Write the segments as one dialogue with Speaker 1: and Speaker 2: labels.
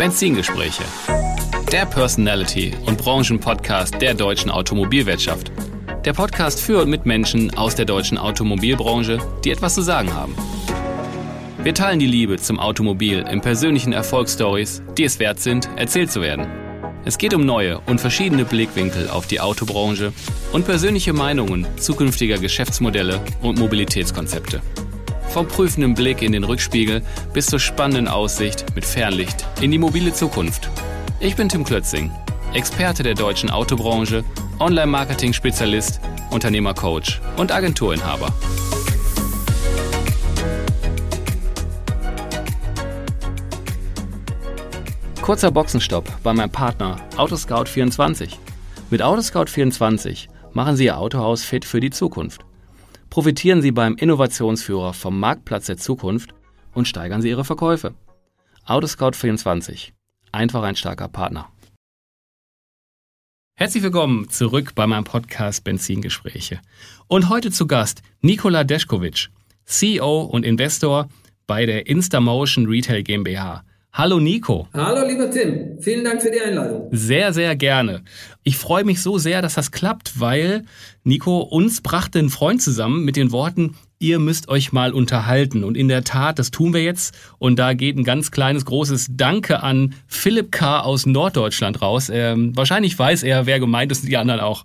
Speaker 1: Benzingespräche. Der Personality- und Branchenpodcast der deutschen Automobilwirtschaft. Der Podcast für und mit Menschen aus der deutschen Automobilbranche, die etwas zu sagen haben. Wir teilen die Liebe zum Automobil in persönlichen Erfolgsstories, die es wert sind, erzählt zu werden. Es geht um neue und verschiedene Blickwinkel auf die Autobranche und persönliche Meinungen zukünftiger Geschäftsmodelle und Mobilitätskonzepte. Vom prüfenden Blick in den Rückspiegel bis zur spannenden Aussicht mit Fernlicht in die mobile Zukunft. Ich bin Tim Klötzing, Experte der deutschen Autobranche, Online-Marketing-Spezialist, Unternehmercoach und Agenturinhaber. Kurzer Boxenstopp bei meinem Partner Autoscout24. Mit Autoscout24 machen Sie Ihr Autohaus fit für die Zukunft. Profitieren Sie beim Innovationsführer vom Marktplatz der Zukunft und steigern Sie Ihre Verkäufe. Autoscout24. Einfach ein starker Partner. Herzlich willkommen zurück bei meinem Podcast Benzingespräche. Und heute zu Gast Nikola Deschkovic, CEO und Investor bei der Instamotion Retail GmbH. Hallo Nico.
Speaker 2: Hallo lieber Tim, vielen Dank für die Einladung.
Speaker 1: Sehr, sehr gerne. Ich freue mich so sehr, dass das klappt, weil Nico uns brachte ein Freund zusammen mit den Worten, ihr müsst euch mal unterhalten. Und in der Tat, das tun wir jetzt. Und da geht ein ganz kleines, großes Danke an Philipp K. aus Norddeutschland raus. Ähm, wahrscheinlich weiß er, wer gemeint ist und die anderen auch.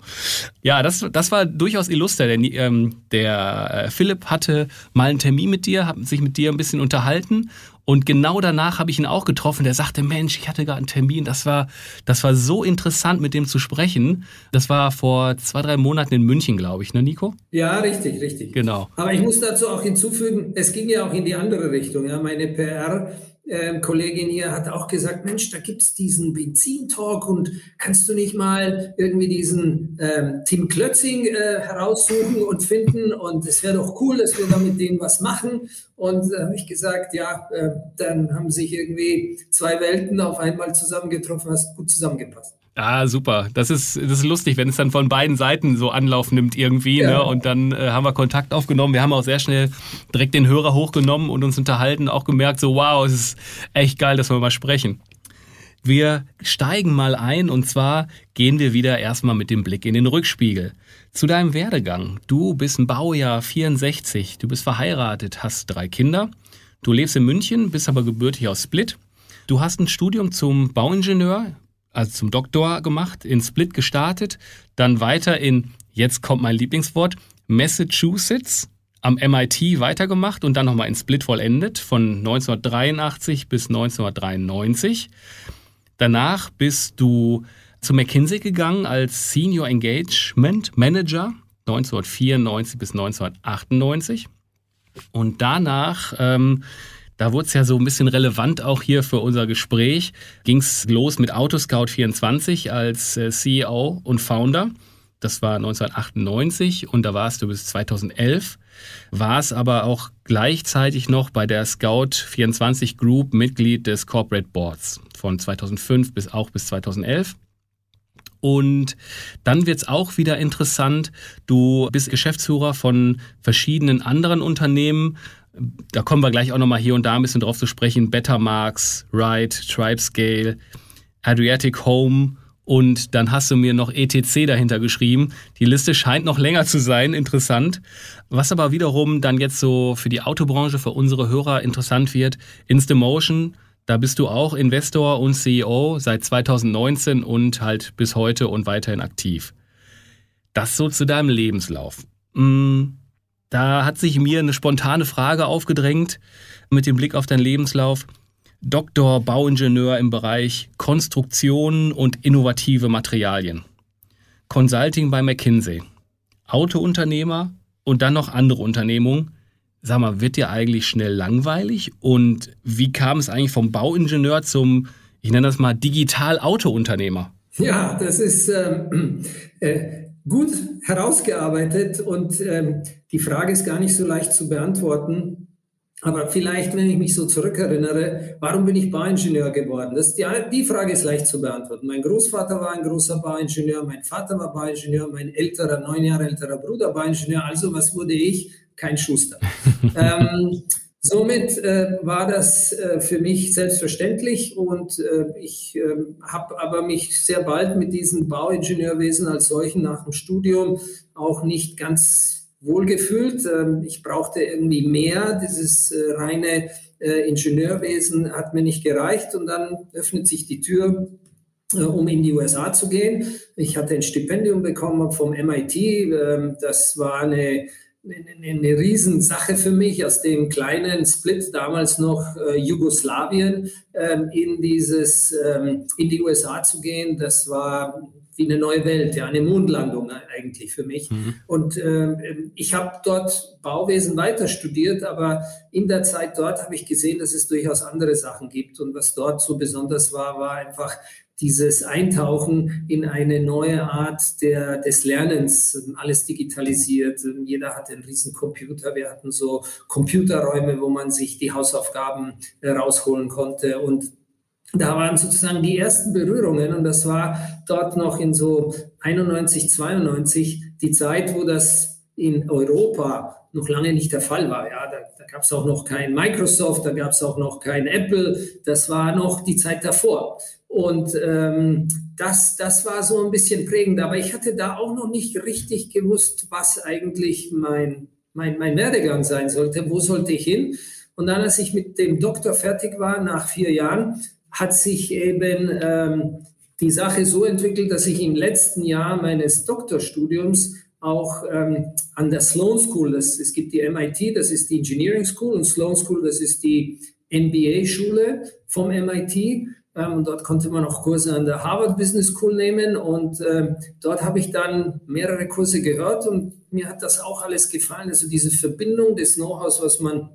Speaker 1: Ja, das, das war durchaus illuster. Denn, ähm, der äh, Philipp hatte mal einen Termin mit dir, hat sich mit dir ein bisschen unterhalten und genau danach habe ich ihn auch getroffen. Der sagte, Mensch, ich hatte gerade einen Termin. Das war, das war so interessant, mit dem zu sprechen. Das war vor zwei, drei Monaten in München, glaube ich, ne, Nico?
Speaker 2: Ja, richtig, richtig.
Speaker 1: Genau.
Speaker 2: Aber ich muss dazu auch hinzufügen, es ging ja auch in die andere Richtung. Ja, meine PR ähm, Kollegin hier hat auch gesagt, Mensch, da gibt's diesen Benzintalk und kannst du nicht mal irgendwie diesen ähm, Tim Klötzing äh, heraussuchen und finden und es wäre doch cool, dass wir da mit denen was machen. Und da äh, habe ich gesagt, ja, äh, dann haben sich irgendwie zwei Welten auf einmal zusammengetroffen, hast gut zusammengepasst.
Speaker 1: Ah, super. Das ist, das ist lustig, wenn es dann von beiden Seiten so Anlauf nimmt irgendwie. Ja. Ne? Und dann äh, haben wir Kontakt aufgenommen. Wir haben auch sehr schnell direkt den Hörer hochgenommen und uns unterhalten. Auch gemerkt, so wow, es ist echt geil, dass wir mal sprechen. Wir steigen mal ein und zwar gehen wir wieder erstmal mit dem Blick in den Rückspiegel. Zu deinem Werdegang. Du bist ein Baujahr 64, du bist verheiratet, hast drei Kinder. Du lebst in München, bist aber gebürtig aus Split. Du hast ein Studium zum Bauingenieur also zum Doktor gemacht, in Split gestartet, dann weiter in, jetzt kommt mein Lieblingswort, Massachusetts am MIT weitergemacht und dann nochmal in Split vollendet von 1983 bis 1993. Danach bist du zu McKinsey gegangen als Senior Engagement Manager 1994 bis 1998. Und danach ähm, da wurde es ja so ein bisschen relevant auch hier für unser Gespräch. Ging es los mit Autoscout24 als äh, CEO und Founder. Das war 1998 und da warst du bis 2011. War es aber auch gleichzeitig noch bei der Scout24 Group Mitglied des Corporate Boards von 2005 bis auch bis 2011. Und dann wird es auch wieder interessant. Du bist Geschäftsführer von verschiedenen anderen Unternehmen da kommen wir gleich auch nochmal hier und da ein bisschen drauf zu sprechen. Bettermarks, Ride, Tribescale, Adriatic Home und dann hast du mir noch ETC dahinter geschrieben. Die Liste scheint noch länger zu sein, interessant. Was aber wiederum dann jetzt so für die Autobranche, für unsere Hörer interessant wird, Instamotion, da bist du auch Investor und CEO seit 2019 und halt bis heute und weiterhin aktiv. Das so zu deinem Lebenslauf. Hm da hat sich mir eine spontane Frage aufgedrängt mit dem Blick auf deinen Lebenslauf. Doktor, Bauingenieur im Bereich Konstruktion und innovative Materialien. Consulting bei McKinsey. Autounternehmer und dann noch andere Unternehmungen. Sag mal, wird dir eigentlich schnell langweilig? Und wie kam es eigentlich vom Bauingenieur zum, ich nenne das mal, Digital-Autounternehmer?
Speaker 2: Ja, das ist ähm, äh, gut herausgearbeitet und ähm, die Frage ist gar nicht so leicht zu beantworten. Aber vielleicht, wenn ich mich so zurückerinnere, warum bin ich Bauingenieur geworden? Das die, die Frage ist leicht zu beantworten. Mein Großvater war ein großer Bauingenieur, mein Vater war Bauingenieur, mein älterer, neun Jahre älterer Bruder Bauingenieur. Also was wurde ich? Kein Schuster. ähm, somit äh, war das äh, für mich selbstverständlich und äh, ich ähm, habe aber mich sehr bald mit diesem Bauingenieurwesen als solchen nach dem Studium auch nicht ganz wohlgefühlt. Ähm, ich brauchte irgendwie mehr. Dieses äh, reine äh, Ingenieurwesen hat mir nicht gereicht und dann öffnet sich die Tür äh, um in die USA zu gehen. Ich hatte ein Stipendium bekommen vom MIT. Ähm, das war eine, eine, Riesensache für mich, aus dem kleinen Split damals noch äh, Jugoslawien ähm, in dieses, ähm, in die USA zu gehen. Das war wie eine neue Welt, ja, eine Mondlandung eigentlich für mich. Mhm. Und äh, ich habe dort Bauwesen weiter studiert, aber in der Zeit dort habe ich gesehen, dass es durchaus andere Sachen gibt. Und was dort so besonders war, war einfach dieses Eintauchen in eine neue Art der, des Lernens, alles digitalisiert. Jeder hatte einen riesen Computer. Wir hatten so Computerräume, wo man sich die Hausaufgaben äh, rausholen konnte und da waren sozusagen die ersten Berührungen und das war dort noch in so 91, 92 die Zeit, wo das in Europa noch lange nicht der Fall war. Ja, da, da gab es auch noch kein Microsoft, da gab es auch noch kein Apple. Das war noch die Zeit davor. Und ähm, das, das war so ein bisschen prägend. Aber ich hatte da auch noch nicht richtig gewusst, was eigentlich mein, mein, mein Werdegang sein sollte. Wo sollte ich hin? Und dann, als ich mit dem Doktor fertig war, nach vier Jahren, hat sich eben ähm, die Sache so entwickelt, dass ich im letzten Jahr meines Doktorstudiums auch ähm, an der Sloan School, das, es gibt die MIT, das ist die Engineering School, und Sloan School, das ist die NBA-Schule vom MIT. Ähm, und dort konnte man auch Kurse an der Harvard Business School nehmen. Und ähm, dort habe ich dann mehrere Kurse gehört und mir hat das auch alles gefallen. Also diese Verbindung des Know-hows, was man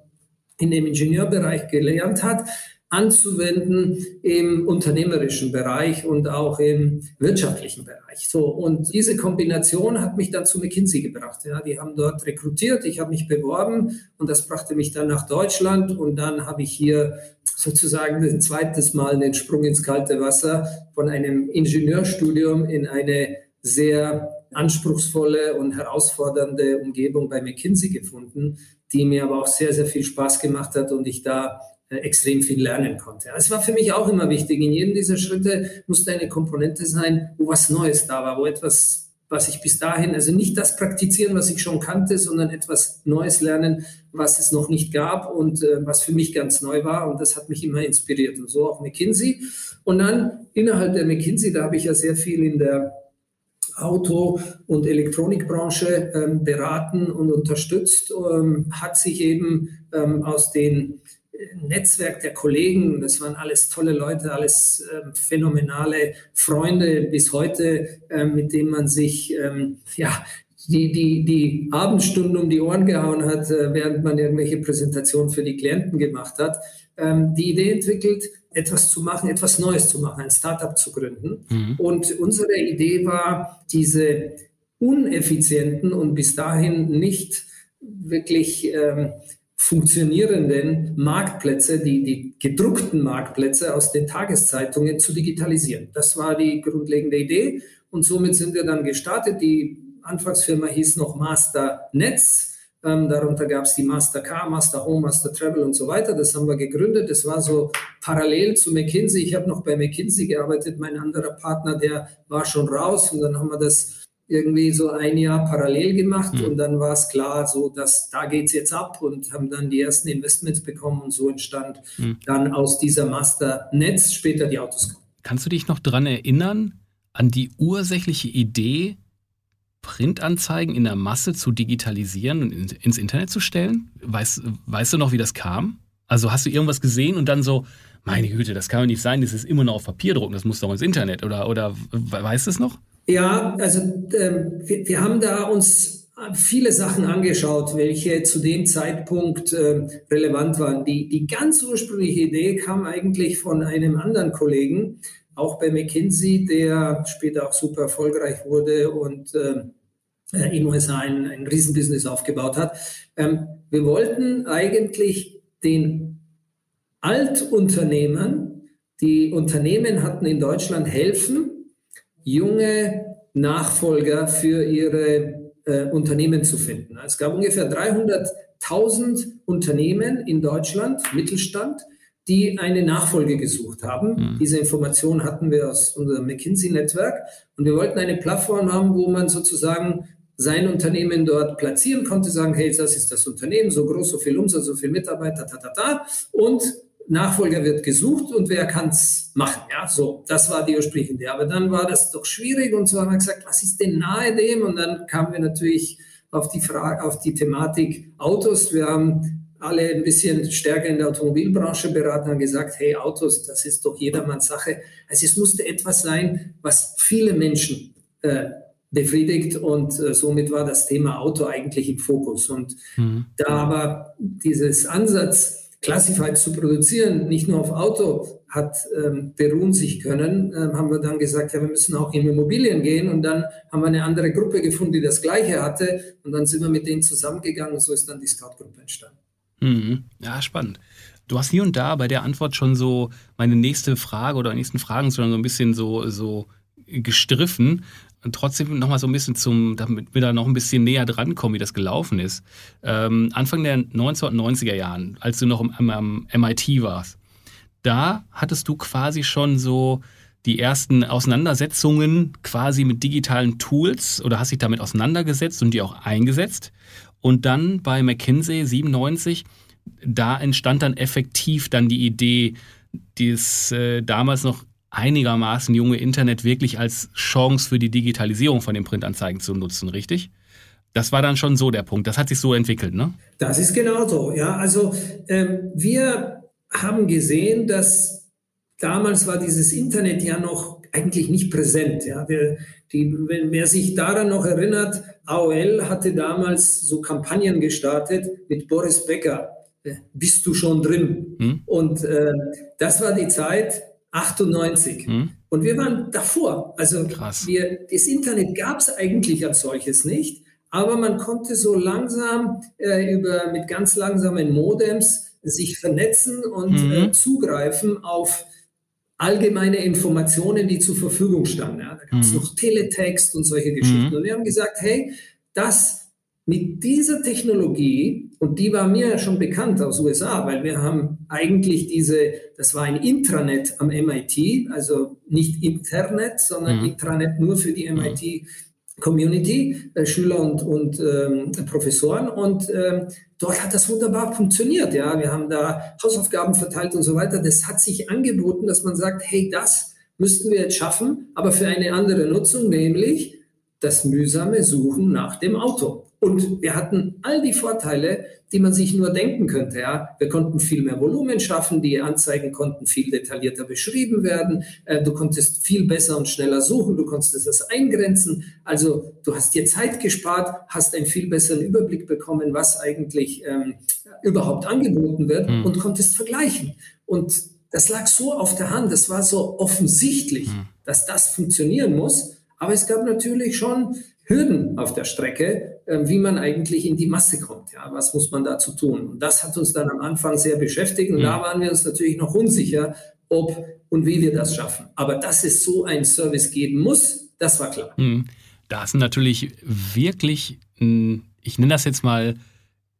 Speaker 2: in dem Ingenieurbereich gelernt hat, anzuwenden im unternehmerischen Bereich und auch im wirtschaftlichen Bereich. So und diese Kombination hat mich dann zu McKinsey gebracht. Ja, die haben dort rekrutiert, ich habe mich beworben und das brachte mich dann nach Deutschland und dann habe ich hier sozusagen ein zweites Mal den Sprung ins kalte Wasser von einem Ingenieurstudium in eine sehr anspruchsvolle und herausfordernde Umgebung bei McKinsey gefunden, die mir aber auch sehr, sehr viel Spaß gemacht hat und ich da extrem viel lernen konnte. Es war für mich auch immer wichtig. In jedem dieser Schritte musste eine Komponente sein, wo was Neues da war, wo etwas, was ich bis dahin, also nicht das praktizieren, was ich schon kannte, sondern etwas Neues lernen, was es noch nicht gab und äh, was für mich ganz neu war. Und das hat mich immer inspiriert. Und so auch McKinsey. Und dann innerhalb der McKinsey, da habe ich ja sehr viel in der Auto- und Elektronikbranche ähm, beraten und unterstützt, ähm, hat sich eben ähm, aus den Netzwerk der Kollegen, das waren alles tolle Leute, alles ähm, phänomenale Freunde bis heute, ähm, mit denen man sich ähm, ja, die, die, die Abendstunden um die Ohren gehauen hat, äh, während man irgendwelche Präsentationen für die Klienten gemacht hat, ähm, die Idee entwickelt, etwas zu machen, etwas Neues zu machen, ein Startup zu gründen. Mhm. Und unsere Idee war, diese uneffizienten und bis dahin nicht wirklich ähm, funktionierenden Marktplätze, die, die gedruckten Marktplätze aus den Tageszeitungen zu digitalisieren. Das war die grundlegende Idee und somit sind wir dann gestartet. Die Anfangsfirma hieß noch Master Netz. Ähm, darunter gab es die Master Car, Master Home, Master Travel und so weiter. Das haben wir gegründet. Das war so parallel zu McKinsey. Ich habe noch bei McKinsey gearbeitet. Mein anderer Partner, der war schon raus und dann haben wir das irgendwie so ein Jahr parallel gemacht mhm. und dann war es klar, so dass da geht es jetzt ab und haben dann die ersten Investments bekommen und so entstand mhm. dann aus dieser Master Netz später die Autos.
Speaker 1: Kannst du dich noch daran erinnern, an die ursächliche Idee, Printanzeigen in der Masse zu digitalisieren und ins Internet zu stellen? Weißt, weißt du noch, wie das kam? Also hast du irgendwas gesehen und dann so, meine Güte, das kann doch nicht sein, das ist immer noch auf Papier drucken, das muss doch ins Internet oder, oder weißt du es noch?
Speaker 2: Ja, also ähm, wir, wir haben da uns viele Sachen angeschaut, welche zu dem Zeitpunkt äh, relevant waren. Die, die ganz ursprüngliche Idee kam eigentlich von einem anderen Kollegen, auch bei McKinsey, der später auch super erfolgreich wurde und äh, in USA ein, ein Riesenbusiness aufgebaut hat. Ähm, wir wollten eigentlich den Altunternehmern, die Unternehmen hatten in Deutschland helfen, junge Nachfolger für ihre äh, Unternehmen zu finden. Es gab ungefähr 300 1000 Unternehmen in Deutschland, Mittelstand, die eine Nachfolge gesucht haben. Mhm. Diese Information hatten wir aus unserem McKinsey-Netzwerk und wir wollten eine Plattform haben, wo man sozusagen sein Unternehmen dort platzieren konnte, sagen, hey, das ist das Unternehmen, so groß, so viel Umsatz, so viel Mitarbeiter, ta, ta, ta. Und Nachfolger wird gesucht und wer kann es machen? Ja, so, das war die ursprüngliche. Aber dann war das doch schwierig und so haben wir gesagt, was ist denn nahe dem? Und dann kamen wir natürlich auf die Frage, auf die Thematik Autos. Wir haben alle ein bisschen stärker in der Automobilbranche beraten und gesagt, hey, Autos, das ist doch jedermanns Sache. Also es musste etwas sein, was viele Menschen äh, befriedigt und äh, somit war das Thema Auto eigentlich im Fokus. Und mhm. da aber dieses Ansatz, Classified zu produzieren, nicht nur auf Auto hat ähm, beruhen sich können, ähm, haben wir dann gesagt, ja, wir müssen auch in Immobilien gehen und dann haben wir eine andere Gruppe gefunden, die das Gleiche hatte und dann sind wir mit denen zusammengegangen und so ist dann die Scout-Gruppe entstanden.
Speaker 1: Mhm. Ja, spannend. Du hast hier und da bei der Antwort schon so meine nächste Frage oder nächsten Fragen schon so ein bisschen so, so gestriffen und trotzdem noch mal so ein bisschen zum, damit wir da noch ein bisschen näher drankommen, wie das gelaufen ist. Ähm, Anfang der 1990er Jahren, als du noch am, am MIT warst, da hattest du quasi schon so die ersten Auseinandersetzungen quasi mit digitalen Tools oder hast dich damit auseinandergesetzt und die auch eingesetzt. Und dann bei McKinsey 97, da entstand dann effektiv dann die Idee, dieses äh, damals noch einigermaßen junge Internet wirklich als Chance für die Digitalisierung von den Printanzeigen zu nutzen, richtig? Das war dann schon so der Punkt. Das hat sich so entwickelt, ne?
Speaker 2: Das ist genau so, ja. Also ähm, wir haben gesehen, dass damals war dieses Internet ja noch eigentlich nicht präsent. Ja. Wir, die, wenn, wer sich daran noch erinnert, AOL hatte damals so Kampagnen gestartet mit Boris Becker. Äh, bist du schon drin? Hm. Und äh, das war die Zeit, 98. Hm. Und wir waren davor. Also Krass. Wir, das Internet gab es eigentlich als solches nicht, aber man konnte so langsam äh, über mit ganz langsamen Modems sich vernetzen und mhm. äh, zugreifen auf allgemeine Informationen, die zur Verfügung standen. Ja, da gab es mhm. noch Teletext und solche Geschichten. Mhm. Und wir haben gesagt, hey, das mit dieser Technologie, und die war mir schon bekannt aus USA, weil wir haben eigentlich diese, das war ein Intranet am MIT, also nicht Internet, sondern mhm. Intranet nur für die MIT Community, äh, Schüler und, und ähm, Professoren. Und ähm, dort hat das wunderbar funktioniert. Ja, wir haben da Hausaufgaben verteilt und so weiter. Das hat sich angeboten, dass man sagt, hey, das müssten wir jetzt schaffen, aber für eine andere Nutzung, nämlich das mühsame Suchen nach dem Auto. Und wir hatten all die Vorteile, die man sich nur denken könnte. Ja, wir konnten viel mehr Volumen schaffen, die Anzeigen konnten viel detaillierter beschrieben werden, äh, du konntest viel besser und schneller suchen, du konntest das eingrenzen. Also du hast dir Zeit gespart, hast einen viel besseren Überblick bekommen, was eigentlich ähm, überhaupt angeboten wird mhm. und konntest vergleichen. Und das lag so auf der Hand, das war so offensichtlich, mhm. dass das funktionieren muss. Aber es gab natürlich schon Hürden auf der Strecke, wie man eigentlich in die Masse kommt. Ja, was muss man dazu tun? Und das hat uns dann am Anfang sehr beschäftigt. Und mhm. da waren wir uns natürlich noch unsicher, ob und wie wir das schaffen. Aber dass es so einen Service geben muss, das war klar. Mhm.
Speaker 1: Da ist natürlich wirklich, ich nenne das jetzt mal,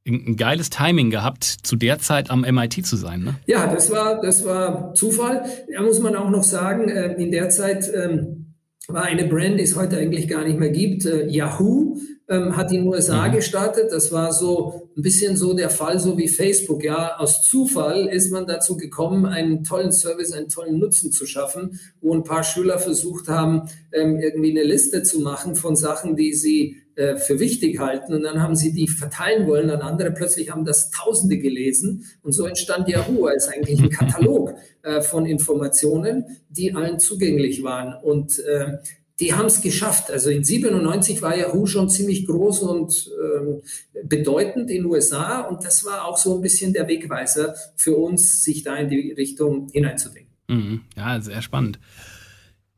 Speaker 1: ein geiles Timing gehabt, zu der Zeit am MIT zu sein. Ne?
Speaker 2: Ja, das war, das war Zufall. Da muss man auch noch sagen, äh, in der Zeit ähm, war eine Brand, die es heute eigentlich gar nicht mehr gibt. Äh, Yahoo ähm, hat in den USA mhm. gestartet. Das war so ein bisschen so der Fall, so wie Facebook. Ja, aus Zufall ist man dazu gekommen, einen tollen Service, einen tollen Nutzen zu schaffen, wo ein paar Schüler versucht haben, ähm, irgendwie eine Liste zu machen von Sachen, die sie äh, für wichtig halten und dann haben sie die verteilen wollen an andere. Plötzlich haben das Tausende gelesen und so entstand Yahoo als eigentlich ein Katalog äh, von Informationen, die allen zugänglich waren und äh, die haben es geschafft. Also in 97 war Yahoo schon ziemlich groß und ähm, bedeutend in den USA und das war auch so ein bisschen der Wegweiser für uns, sich da in die Richtung hineinzudenken.
Speaker 1: Mhm. Ja, sehr spannend.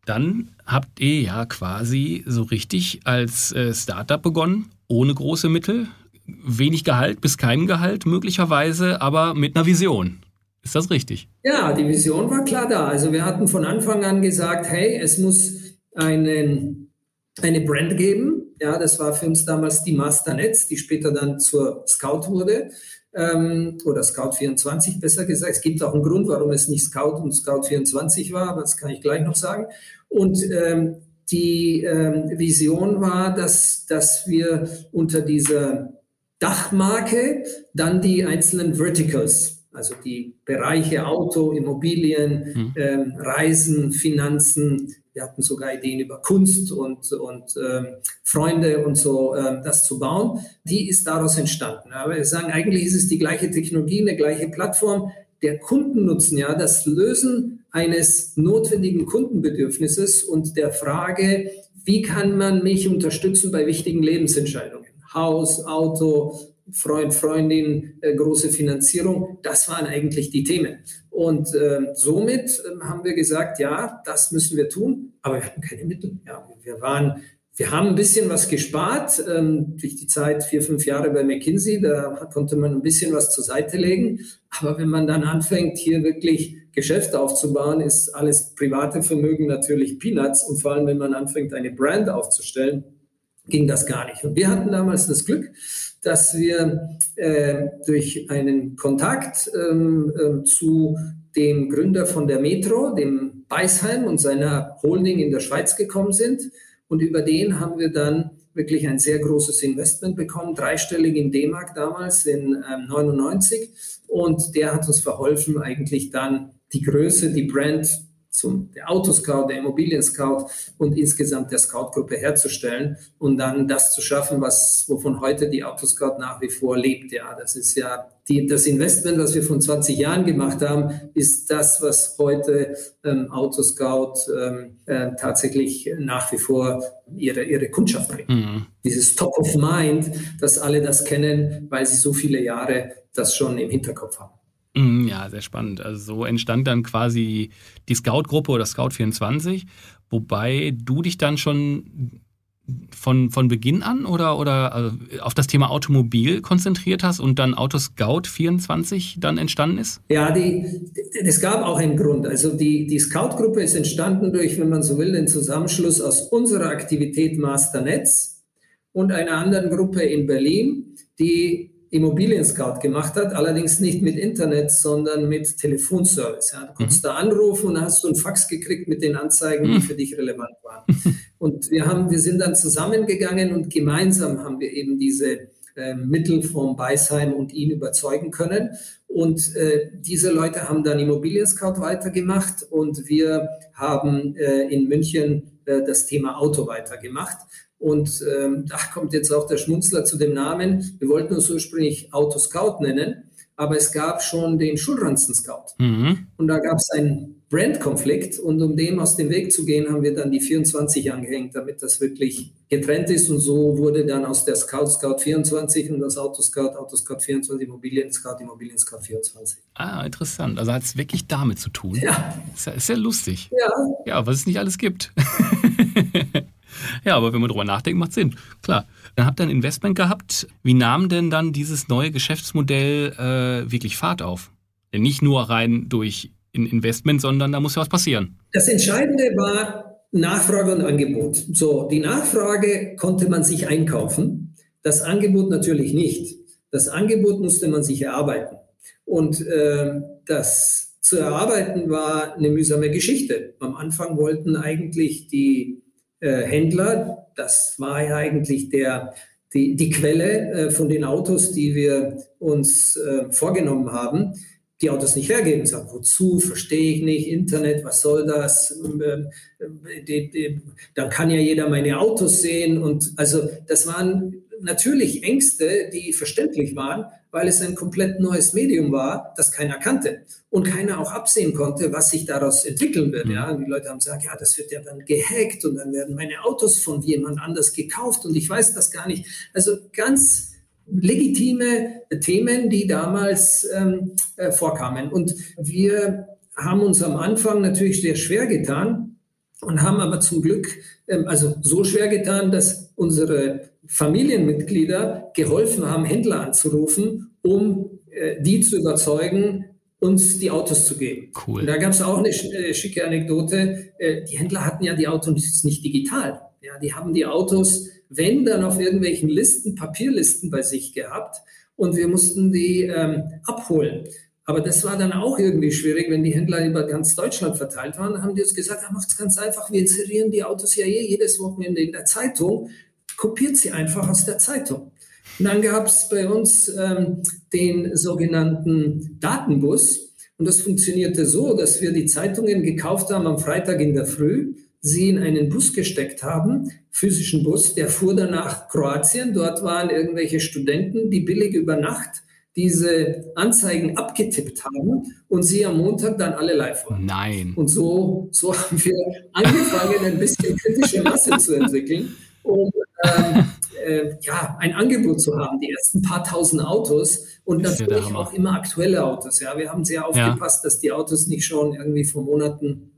Speaker 1: Dann habt ihr ja quasi so richtig als äh, Startup begonnen, ohne große Mittel, wenig Gehalt bis kein Gehalt möglicherweise, aber mit einer Vision. Ist das richtig?
Speaker 2: Ja, die Vision war klar da. Also wir hatten von Anfang an gesagt, hey, es muss einen, eine Brand geben, Ja, das war für uns damals die Masternetz, die später dann zur Scout wurde ähm, oder Scout 24 besser gesagt. Es gibt auch einen Grund, warum es nicht Scout und Scout 24 war, aber das kann ich gleich noch sagen. Und ähm, die ähm, Vision war, dass, dass wir unter dieser Dachmarke dann die einzelnen Verticals, also die Bereiche Auto, Immobilien, mhm. ähm, Reisen, Finanzen, wir hatten sogar Ideen über Kunst und, und ähm, Freunde und so, ähm, das zu bauen. Die ist daraus entstanden. Aber wir sagen, eigentlich ist es die gleiche Technologie, eine gleiche Plattform. Der Kundennutzen, ja, das Lösen eines notwendigen Kundenbedürfnisses und der Frage, wie kann man mich unterstützen bei wichtigen Lebensentscheidungen? Haus, Auto, Freund, Freundin, äh, große Finanzierung, das waren eigentlich die Themen. Und äh, somit äh, haben wir gesagt, ja, das müssen wir tun, aber wir hatten keine Mittel. Ja, wir waren, wir haben ein bisschen was gespart ähm, durch die Zeit vier, fünf Jahre bei McKinsey. Da konnte man ein bisschen was zur Seite legen. Aber wenn man dann anfängt, hier wirklich Geschäfte aufzubauen, ist alles private Vermögen natürlich Peanuts. Und vor allem, wenn man anfängt, eine Brand aufzustellen, ging das gar nicht. Und wir hatten damals das Glück, dass wir äh, durch einen Kontakt ähm, äh, zu dem Gründer von der Metro, dem Beisheim und seiner Holding in der Schweiz gekommen sind. Und über den haben wir dann wirklich ein sehr großes Investment bekommen, dreistellig in D-Mark damals in ähm, 99. Und der hat uns verholfen, eigentlich dann die Größe, die Brand zum der Autoscout, der Immobilien-Scout und insgesamt der Scout-Gruppe herzustellen und dann das zu schaffen, was wovon heute die Autoscout nach wie vor lebt. Ja, das ist ja die, das Investment, was wir vor 20 Jahren gemacht haben, ist das, was heute ähm, Autoscout ähm, äh, tatsächlich nach wie vor ihre, ihre Kundschaft bringt. Mhm. Dieses Top of Mind, dass alle das kennen, weil sie so viele Jahre das schon im Hinterkopf haben.
Speaker 1: Ja, sehr spannend. Also so entstand dann quasi die Scout-Gruppe oder Scout 24, wobei du dich dann schon von, von Beginn an oder, oder also auf das Thema Automobil konzentriert hast und dann Autoscout 24 dann entstanden ist?
Speaker 2: Ja, die, es gab auch einen Grund. Also die, die Scout-Gruppe ist entstanden durch, wenn man so will, den Zusammenschluss aus unserer Aktivität Masternetz und einer anderen Gruppe in Berlin, die Immobilien-Scout gemacht hat, allerdings nicht mit Internet, sondern mit Telefonservice. Ja. Du konntest mhm. da anrufen und hast du einen Fax gekriegt mit den Anzeigen, die mhm. für dich relevant waren. und wir haben, wir sind dann zusammengegangen und gemeinsam haben wir eben diese äh, Mittel vom Beisheim und ihn überzeugen können. Und äh, diese Leute haben dann Immobilien-Scout weitergemacht und wir haben äh, in München äh, das Thema Auto weitergemacht. Und ähm, da kommt jetzt auch der Schmunzler zu dem Namen. Wir wollten uns ursprünglich Auto Scout nennen, aber es gab schon den Schulranzen Scout. Mhm. Und da gab es einen Brandkonflikt und um dem aus dem Weg zu gehen, haben wir dann die 24 angehängt, damit das wirklich getrennt ist. Und so wurde dann aus der Scout Scout 24 und das Auto Scout Auto Scout 24, Immobilien Scout Immobilien Scout 24.
Speaker 1: Ah, interessant. Also hat es wirklich damit zu tun.
Speaker 2: Ja.
Speaker 1: Ist ja, ist ja lustig.
Speaker 2: Ja.
Speaker 1: Ja, was es nicht alles gibt. Ja, aber wenn man drüber nachdenkt, macht Sinn. Klar. Dann habt ihr ein Investment gehabt. Wie nahm denn dann dieses neue Geschäftsmodell äh, wirklich Fahrt auf? Denn nicht nur rein durch ein Investment, sondern da muss ja was passieren.
Speaker 2: Das Entscheidende war Nachfrage und Angebot. So, die Nachfrage konnte man sich einkaufen, das Angebot natürlich nicht. Das Angebot musste man sich erarbeiten. Und äh, das zu erarbeiten war eine mühsame Geschichte. Am Anfang wollten eigentlich die äh, Händler. Das war ja eigentlich der, die, die Quelle äh, von den Autos, die wir uns äh, vorgenommen haben. Die Autos nicht hergeben, sagen, wozu, verstehe ich nicht, Internet, was soll das? Ähm, äh, dann kann ja jeder meine Autos sehen. Und also das waren natürlich Ängste, die verständlich waren, weil es ein komplett neues Medium war, das keiner kannte und keiner auch absehen konnte, was sich daraus entwickeln wird. Ja, und die Leute haben gesagt, ja, das wird ja dann gehackt und dann werden meine Autos von jemand anders gekauft und ich weiß das gar nicht. Also ganz legitime Themen, die damals ähm, äh, vorkamen. Und wir haben uns am Anfang natürlich sehr schwer getan und haben aber zum Glück, ähm, also so schwer getan, dass unsere Familienmitglieder geholfen haben, Händler anzurufen, um äh, die zu überzeugen, uns die Autos zu geben. Cool. Und da gab es auch eine äh, schicke Anekdote. Äh, die Händler hatten ja die Autos nicht digital. Ja, die haben die Autos, wenn dann auf irgendwelchen Listen, Papierlisten bei sich gehabt und wir mussten die ähm, abholen. Aber das war dann auch irgendwie schwierig, wenn die Händler über ganz Deutschland verteilt waren, haben die uns gesagt, ah, macht es ganz einfach, wir inserieren die Autos ja eh jedes Wochenende in der Zeitung, kopiert sie einfach aus der Zeitung. Und dann gab es bei uns ähm, den sogenannten Datenbus. Und das funktionierte so, dass wir die Zeitungen gekauft haben am Freitag in der Früh, sie in einen Bus gesteckt haben, physischen Bus, der fuhr dann nach Kroatien. Dort waren irgendwelche Studenten, die billig über Nacht diese Anzeigen abgetippt haben und sie am Montag dann alle live waren.
Speaker 1: Nein.
Speaker 2: Und so, so haben wir angefangen, ein bisschen kritische Masse zu entwickeln, um äh, ja, ein Angebot zu haben, die ersten paar tausend Autos und natürlich ja auch immer aktuelle Autos. Ja, wir haben sehr aufgepasst, ja. dass die Autos nicht schon irgendwie vor Monaten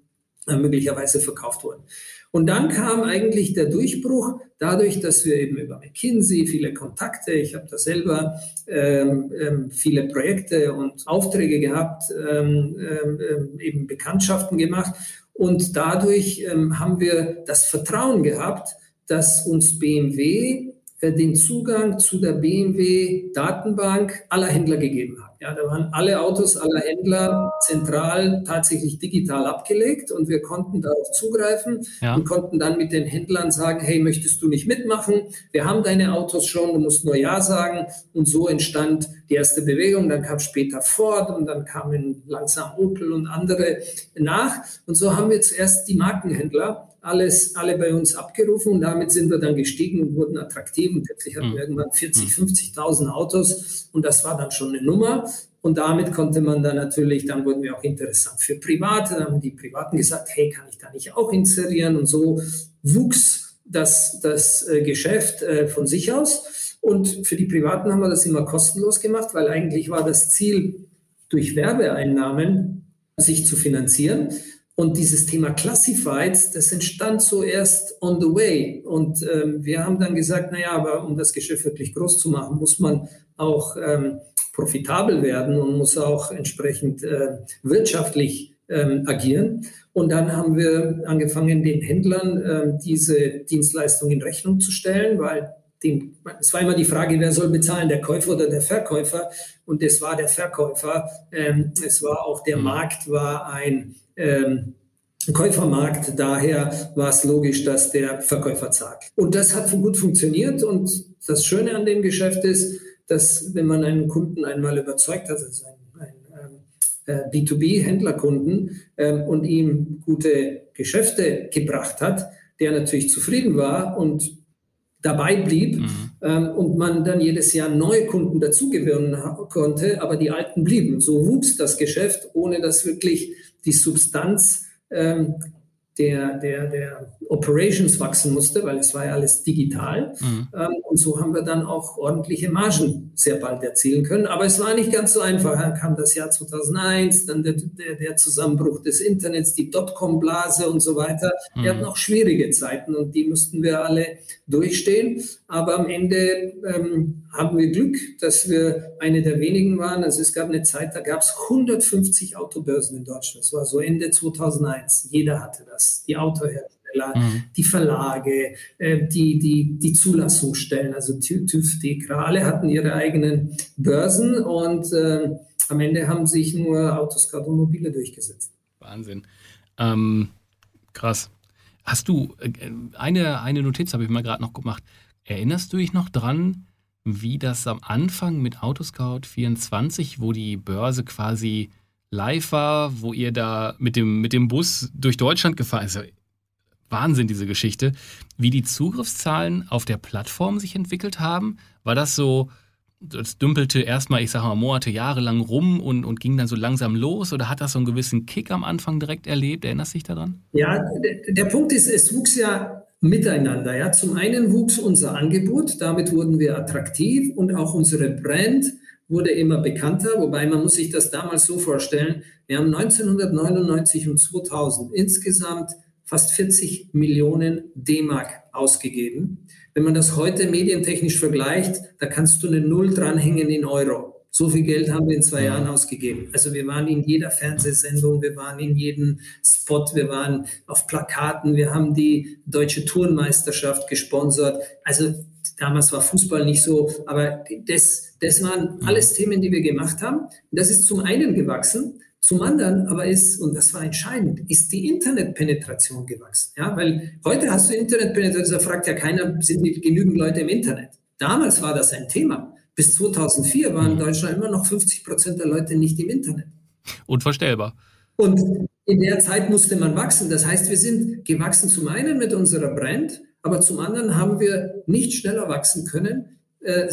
Speaker 2: äh, möglicherweise verkauft wurden. Und dann kam eigentlich der Durchbruch dadurch, dass wir eben über McKinsey viele Kontakte, ich habe da selber ähm, ähm, viele Projekte und Aufträge gehabt, ähm, ähm, ähm eben Bekanntschaften gemacht. Und dadurch ähm, haben wir das Vertrauen gehabt, dass uns BMW äh, den Zugang zu der BMW-Datenbank aller Händler gegeben hat. Ja, da waren alle Autos aller Händler zentral tatsächlich digital abgelegt und wir konnten darauf zugreifen ja. und konnten dann mit den Händlern sagen, hey, möchtest du nicht mitmachen? Wir haben deine Autos schon, du musst nur Ja sagen. Und so entstand die erste Bewegung. Dann kam später Ford und dann kamen langsam Opel und andere nach. Und so haben wir zuerst die Markenhändler alles, alle bei uns abgerufen und damit sind wir dann gestiegen und wurden attraktiv und plötzlich hatten wir mhm. irgendwann 40, 50.000 mhm. Autos und das war dann schon eine Nummer. Und damit konnte man dann natürlich, dann wurden wir auch interessant für Private, dann haben die Privaten gesagt, hey, kann ich da nicht auch inserieren? Und so wuchs das, das äh, Geschäft äh, von sich aus. Und für die Privaten haben wir das immer kostenlos gemacht, weil eigentlich war das Ziel, durch Werbeeinnahmen sich zu finanzieren. Und dieses Thema Classifieds, das entstand so erst on the way. Und ähm, wir haben dann gesagt, naja, aber um das Geschäft wirklich groß zu machen, muss man auch ähm, profitabel werden und muss auch entsprechend äh, wirtschaftlich ähm, agieren. Und dann haben wir angefangen, den Händlern äh, diese Dienstleistung in Rechnung zu stellen, weil den, es war immer die Frage, wer soll bezahlen, der Käufer oder der Verkäufer? Und es war der Verkäufer. Ähm, es war auch der mhm. Markt war ein ähm, Käufermarkt. Daher war es logisch, dass der Verkäufer zahlt. Und das hat gut funktioniert. Und das Schöne an dem Geschäft ist, dass wenn man einen Kunden einmal überzeugt hat, also einen, einen äh, B2B-Händlerkunden ähm, und ihm gute Geschäfte gebracht hat, der natürlich zufrieden war und dabei blieb mhm. ähm, und man dann jedes Jahr neue Kunden dazugewöhnen konnte, aber die alten blieben. So wuchs das Geschäft, ohne dass wirklich die Substanz ähm, der, der, der Operations wachsen musste, weil es war ja alles digital. Mhm. Ähm, und so haben wir dann auch ordentliche Margen sehr bald erzielen können. Aber es war nicht ganz so einfach. Dann kam das Jahr 2001, dann der, der, der Zusammenbruch des Internets, die Dotcom-Blase und so weiter. Mhm. Wir hatten auch schwierige Zeiten und die mussten wir alle durchstehen. Aber am Ende ähm, haben wir Glück, dass wir eine der wenigen waren. Also es gab eine Zeit, da gab es 150 Autobörsen in Deutschland. Das war so Ende 2001. Jeder hatte das. Die Autohersteller, mhm. die Verlage, äh, die, die, die Zulassungsstellen, also TÜV, DEKRA, alle hatten ihre eigenen Börsen und äh, am Ende haben sich nur Autoscout und Mobile durchgesetzt.
Speaker 1: Wahnsinn. Ähm, krass. Hast du, äh, eine, eine Notiz habe ich mal gerade noch gemacht. Erinnerst du dich noch dran, wie das am Anfang mit Autoscout 24, wo die Börse quasi live war, wo ihr da mit dem, mit dem Bus durch Deutschland gefahren ist? Wahnsinn, diese Geschichte. Wie die Zugriffszahlen auf der Plattform sich entwickelt haben? War das so, das dümpelte erstmal, ich sage mal, Monate, Jahre lang rum und, und ging dann so langsam los? Oder hat das so einen gewissen Kick am Anfang direkt erlebt? Erinnerst du dich daran?
Speaker 2: Ja, der Punkt ist, es wuchs ja miteinander. Ja. Zum einen wuchs unser Angebot, damit wurden wir attraktiv und auch unsere Brand wurde immer bekannter, wobei man muss sich das damals so vorstellen, wir haben 1999 und 2000 insgesamt fast 40 Millionen D-Mark ausgegeben. Wenn man das heute medientechnisch vergleicht, da kannst du eine Null dranhängen in Euro. So viel Geld haben wir in zwei Jahren ausgegeben. Also wir waren in jeder Fernsehsendung, wir waren in jedem Spot, wir waren auf Plakaten, wir haben die deutsche Turnmeisterschaft gesponsert. Also damals war Fußball nicht so, aber das, das waren alles Themen, die wir gemacht haben. Und das ist zum einen gewachsen, zum anderen aber ist, und das war entscheidend, ist die Internetpenetration gewachsen. Ja, weil heute hast du Internetpenetration, da fragt ja keiner, sind genügend Leute im Internet. Damals war das ein Thema. Bis 2004 waren in Deutschland immer noch 50 Prozent der Leute nicht im Internet.
Speaker 1: Unvorstellbar.
Speaker 2: Und in der Zeit musste man wachsen. Das heißt, wir sind gewachsen zum einen mit unserer Brand, aber zum anderen haben wir nicht schneller wachsen können, äh,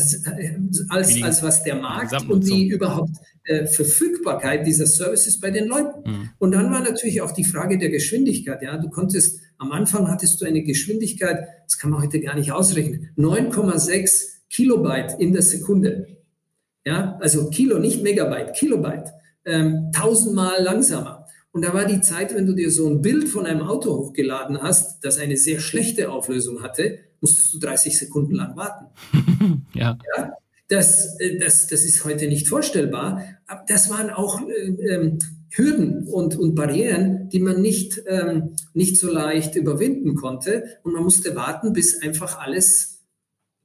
Speaker 2: als, als was der Markt und die überhaupt äh, Verfügbarkeit dieser Services bei den Leuten. Mhm. Und dann war natürlich auch die Frage der Geschwindigkeit. Ja, du konntest am Anfang hattest du eine Geschwindigkeit, das kann man heute gar nicht ausrechnen, 9,6 Kilobyte in der Sekunde. Ja, also Kilo, nicht Megabyte, Kilobyte. Ähm, tausendmal langsamer. Und da war die Zeit, wenn du dir so ein Bild von einem Auto hochgeladen hast, das eine sehr schlechte Auflösung hatte, musstest du 30 Sekunden lang warten.
Speaker 1: ja.
Speaker 2: ja. Das, äh, das, das ist heute nicht vorstellbar. Aber das waren auch äh, ähm, Hürden und, und Barrieren, die man nicht, ähm, nicht so leicht überwinden konnte. Und man musste warten, bis einfach alles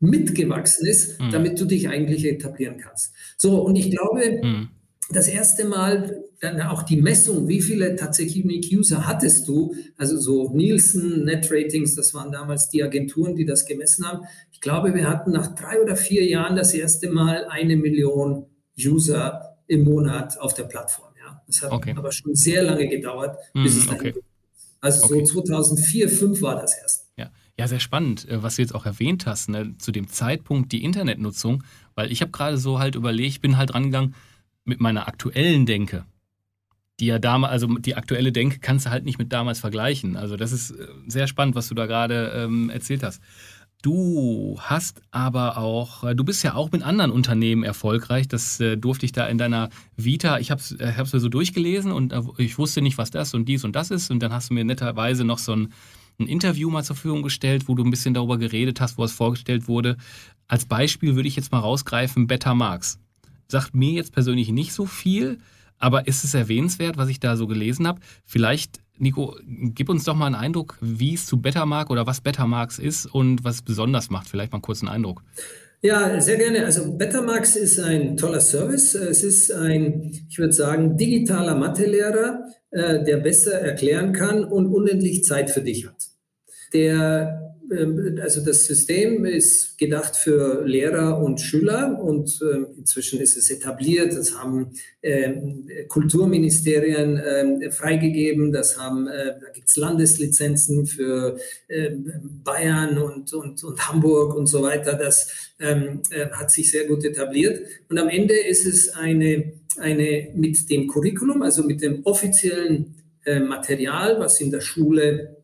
Speaker 2: mitgewachsen ist, mhm. damit du dich eigentlich etablieren kannst. So, und ich glaube, mhm. das erste Mal dann auch die Messung, wie viele tatsächlich Unique User hattest du, also so Nielsen, Net-Ratings, das waren damals die Agenturen, die das gemessen haben. Ich glaube, wir hatten nach drei oder vier Jahren das erste Mal eine Million User im Monat auf der Plattform. Ja. Das hat okay. aber schon sehr lange gedauert, bis mhm, es dahin okay. Also okay. so 2004, 2005 war das erst.
Speaker 1: Ja, sehr spannend, äh, was du jetzt auch erwähnt hast, ne, zu dem Zeitpunkt die Internetnutzung, weil ich habe gerade so halt überlegt, bin halt rangegangen mit meiner aktuellen Denke. Die ja damals, also die aktuelle Denke kannst du halt nicht mit damals vergleichen. Also das ist äh, sehr spannend, was du da gerade ähm, erzählt hast. Du hast aber auch, äh, du bist ja auch mit anderen Unternehmen erfolgreich. Das äh, durfte ich da in deiner Vita, ich habe es mir so durchgelesen und äh, ich wusste nicht, was das und dies und das ist. Und dann hast du mir netterweise noch so ein ein Interview mal zur Verfügung gestellt, wo du ein bisschen darüber geredet hast, wo es vorgestellt wurde. Als Beispiel würde ich jetzt mal rausgreifen, Beta Marx. Sagt mir jetzt persönlich nicht so viel, aber ist es erwähnenswert, was ich da so gelesen habe? Vielleicht, Nico, gib uns doch mal einen Eindruck, wie es zu Betamax oder was Betamax ist und was es besonders macht. Vielleicht mal einen kurzen Eindruck.
Speaker 2: Ja, sehr gerne. Also Betamax ist ein toller Service. Es ist ein, ich würde sagen, digitaler Mathelehrer, äh, der besser erklären kann und unendlich Zeit für dich hat. Der also das System ist gedacht für Lehrer und Schüler und ähm, inzwischen ist es etabliert. Das haben ähm, Kulturministerien freigegeben. Das haben, äh, da gibt es Landeslizenzen für Bayern und, und, und Hamburg und so weiter. Das äh, hat sich sehr gut etabliert. Und am Ende ist es eine, eine mit dem Curriculum, also mit dem offiziellen äh, Material, was in der Schule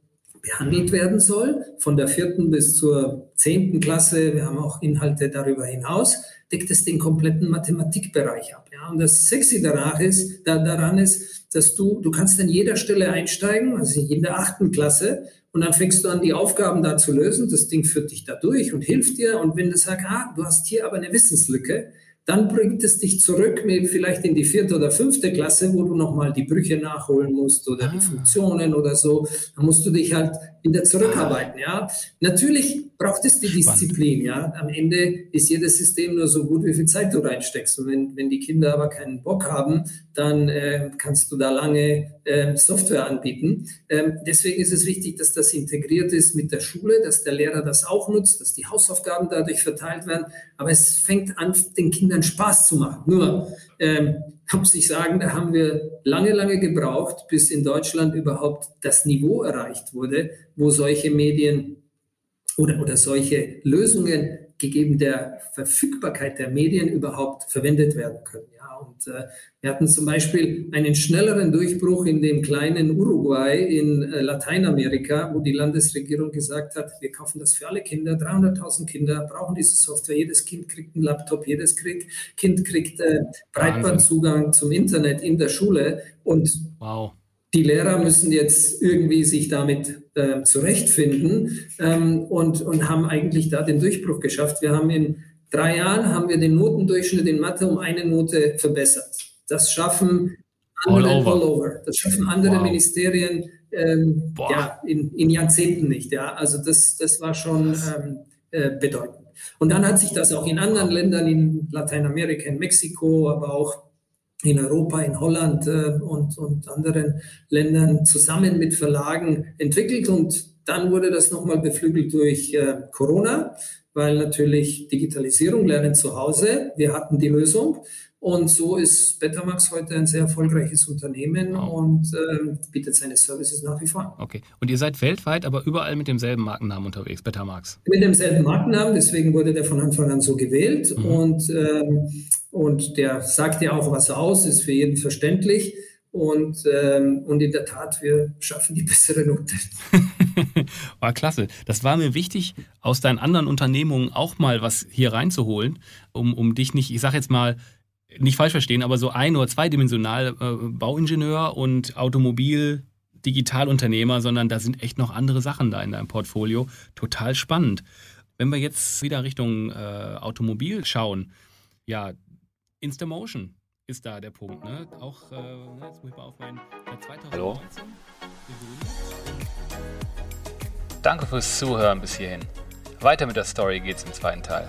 Speaker 2: behandelt werden soll, von der vierten bis zur zehnten Klasse. Wir haben auch Inhalte darüber hinaus, deckt es den kompletten Mathematikbereich ab. Ja? Und das Sexy daran ist, da, daran ist, dass du, du kannst an jeder Stelle einsteigen, also in der achten Klasse, und dann fängst du an, die Aufgaben da zu lösen. Das Ding führt dich da durch und hilft dir. Und wenn du sagst, ah, du hast hier aber eine Wissenslücke, dann bringt es dich zurück vielleicht in die vierte oder fünfte Klasse, wo du nochmal die Brüche nachholen musst oder ah. die Funktionen oder so. Da musst du dich halt wieder zurückarbeiten, ja. Natürlich braucht es die Disziplin, ja. Am Ende ist jedes System nur so gut, wie viel Zeit du reinsteckst. Und wenn, wenn die Kinder aber keinen Bock haben, dann äh, kannst du da lange äh, Software anbieten. Ähm, deswegen ist es wichtig, dass das integriert ist mit der Schule, dass der Lehrer das auch nutzt, dass die Hausaufgaben dadurch verteilt werden. Aber es fängt an, den Kindern Spaß zu machen. Nur, ähm, muss ich sagen, da haben wir lange, lange gebraucht, bis in Deutschland überhaupt das Niveau erreicht wurde, wo solche Medien oder, oder solche Lösungen gegeben der Verfügbarkeit der Medien überhaupt verwendet werden können. Ja, und äh, wir hatten zum Beispiel einen schnelleren Durchbruch in dem kleinen Uruguay in äh, Lateinamerika, wo die Landesregierung gesagt hat, wir kaufen das für alle Kinder, 300.000 Kinder brauchen diese Software, jedes Kind kriegt einen Laptop, jedes krieg, Kind kriegt äh, Breitbandzugang zum Internet in der Schule und wow die Lehrer müssen jetzt irgendwie sich damit äh, zurechtfinden ähm, und, und haben eigentlich da den Durchbruch geschafft. Wir haben in drei Jahren haben wir den Notendurchschnitt in Mathe um eine Note verbessert. Das schaffen andere all over. All over. Das schaffen andere wow. Ministerien ähm, ja, in, in, Jahrzehnten nicht. Ja? Also das, das war schon ähm, äh, bedeutend. Und dann hat sich das auch in anderen Ländern, in Lateinamerika, in Mexiko, aber auch in Europa, in Holland äh, und, und anderen Ländern zusammen mit Verlagen entwickelt. Und dann wurde das nochmal beflügelt durch äh, Corona, weil natürlich Digitalisierung, Lernen zu Hause, wir hatten die Lösung. Und so ist Betamax heute ein sehr erfolgreiches Unternehmen wow. und ähm, bietet seine Services nach wie vor.
Speaker 1: Okay. Und ihr seid weltweit, aber überall mit demselben Markennamen unterwegs, Betamax?
Speaker 2: Mit demselben Markennamen, deswegen wurde der von Anfang an so gewählt. Mhm. Und, ähm, und der sagt ja auch was aus, ist für jeden verständlich. Und, ähm, und in der Tat, wir schaffen die bessere Note.
Speaker 1: war klasse. Das war mir wichtig, aus deinen anderen Unternehmungen auch mal was hier reinzuholen, um, um dich nicht, ich sage jetzt mal, nicht falsch verstehen, aber so ein- oder zweidimensional äh, Bauingenieur und Automobil, Digitalunternehmer, sondern da sind echt noch andere Sachen da in deinem Portfolio. Total spannend. Wenn wir jetzt wieder Richtung äh, Automobil schauen, ja, Instamotion ist da der Punkt. Ne? Auch, äh, ne, jetzt muss ich mal auf mein 2019. Hallo.
Speaker 3: Danke fürs Zuhören bis hierhin. Weiter mit der Story geht's im zweiten Teil.